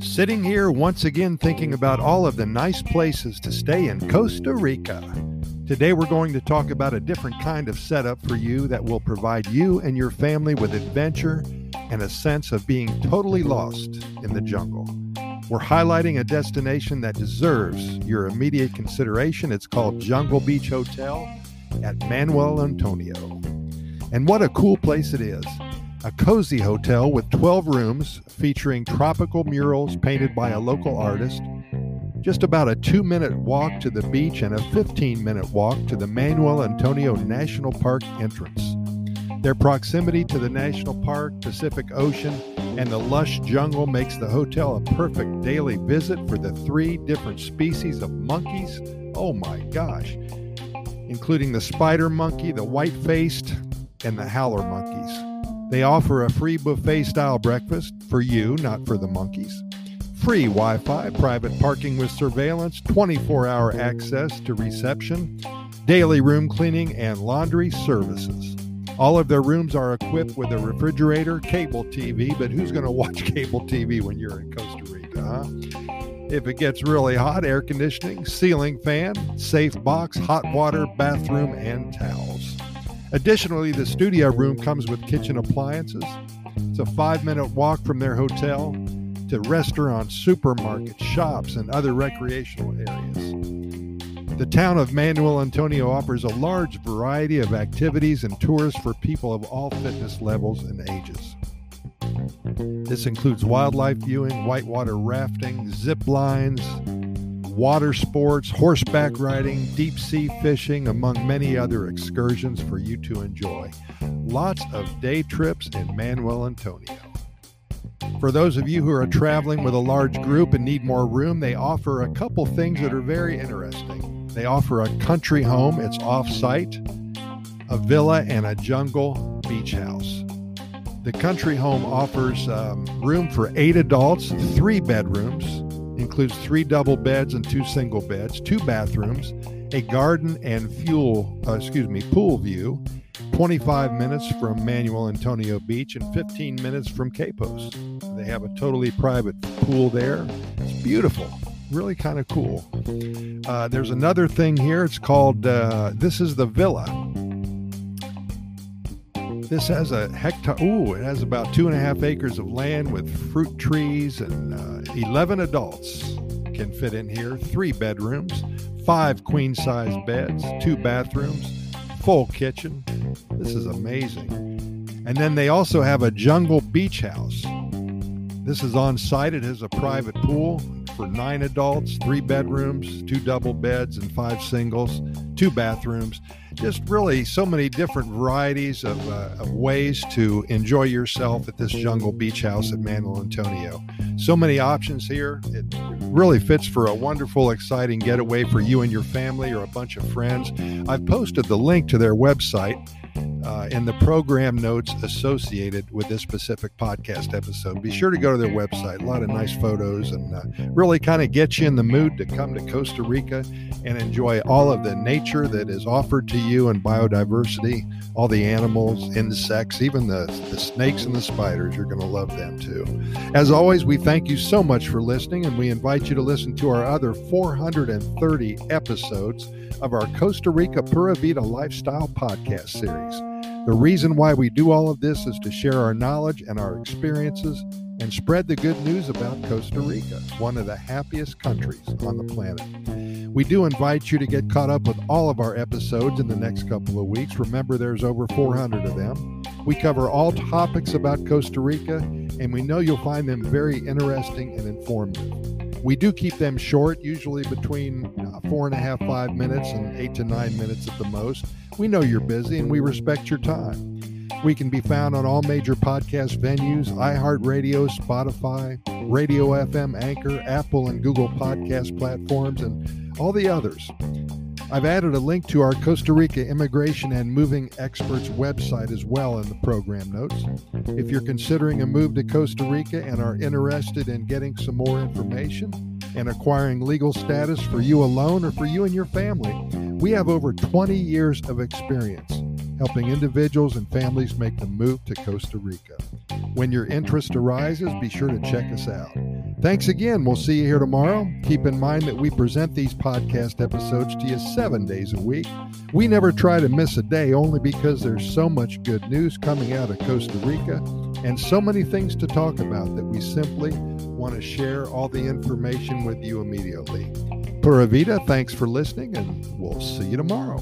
Sitting here once again thinking about all of the nice places to stay in Costa Rica. Today we're going to talk about a different kind of setup for you that will provide you and your family with adventure and a sense of being totally lost in the jungle. We're highlighting a destination that deserves your immediate consideration. It's called Jungle Beach Hotel at Manuel Antonio. And what a cool place it is! A cozy hotel with 12 rooms featuring tropical murals painted by a local artist, just about a two minute walk to the beach and a 15 minute walk to the Manuel Antonio National Park entrance. Their proximity to the national park, Pacific Ocean, and the lush jungle makes the hotel a perfect daily visit for the three different species of monkeys. Oh my gosh! Including the spider monkey, the white faced, and the howler monkeys. They offer a free buffet style breakfast for you, not for the monkeys. Free Wi Fi, private parking with surveillance, 24 hour access to reception, daily room cleaning, and laundry services. All of their rooms are equipped with a refrigerator, cable TV, but who's going to watch cable TV when you're in Costa Rica, huh? If it gets really hot, air conditioning, ceiling fan, safe box, hot water, bathroom, and towels. Additionally, the studio room comes with kitchen appliances. It's a five minute walk from their hotel to restaurants, supermarkets, shops, and other recreational areas. The town of Manuel Antonio offers a large variety of activities and tours for people of all fitness levels and ages. This includes wildlife viewing, whitewater rafting, zip lines, water sports, horseback riding, deep sea fishing, among many other excursions for you to enjoy. Lots of day trips in Manuel Antonio. For those of you who are traveling with a large group and need more room, they offer a couple things that are very interesting. They offer a country home, it's off site, a villa, and a jungle beach house. The country home offers um, room for eight adults, three bedrooms, includes three double beds and two single beds, two bathrooms, a garden and fuel, uh, excuse me, pool view, 25 minutes from Manuel Antonio Beach and 15 minutes from Quepos. They have a totally private pool there. It's beautiful, really kind of cool. Uh, there's another thing here. It's called uh, This is the Villa. This has a hectare, ooh, it has about two and a half acres of land with fruit trees, and uh, 11 adults can fit in here. Three bedrooms, five queen size beds, two bathrooms, full kitchen. This is amazing. And then they also have a jungle beach house. This is on site. It has a private pool for nine adults, three bedrooms, two double beds, and five singles, two bathrooms just really so many different varieties of, uh, of, ways to enjoy yourself at this jungle beach house at Manuel Antonio. So many options here. It really fits for a wonderful, exciting getaway for you and your family or a bunch of friends. I've posted the link to their website uh, in the program notes associated with this specific podcast episode. Be sure to go to their website. A lot of nice photos and uh, really kind of get you in the mood to come to Costa Rica and enjoy all of the nature that is offered to you and biodiversity, all the animals, insects, even the, the snakes and the spiders. You're going to love them too. As always, we thank you so much for listening and we invite you to listen to our other 430 episodes of our Costa Rica Pura Vida Lifestyle podcast series. The reason why we do all of this is to share our knowledge and our experiences and spread the good news about Costa Rica, one of the happiest countries on the planet. We do invite you to get caught up with all of our episodes in the next couple of weeks. Remember, there's over 400 of them. We cover all topics about Costa Rica, and we know you'll find them very interesting and informative. We do keep them short, usually between uh, four and a half, five minutes and eight to nine minutes at the most. We know you're busy and we respect your time. We can be found on all major podcast venues iHeartRadio, Spotify, Radio FM, Anchor, Apple, and Google podcast platforms, and all the others. I've added a link to our Costa Rica Immigration and Moving Experts website as well in the program notes. If you're considering a move to Costa Rica and are interested in getting some more information and acquiring legal status for you alone or for you and your family, we have over 20 years of experience helping individuals and families make the move to Costa Rica. When your interest arises, be sure to check us out. Thanks again. We'll see you here tomorrow. Keep in mind that we present these podcast episodes to you seven days a week. We never try to miss a day only because there's so much good news coming out of Costa Rica and so many things to talk about that we simply want to share all the information with you immediately. Pura Vida, thanks for listening, and we'll see you tomorrow.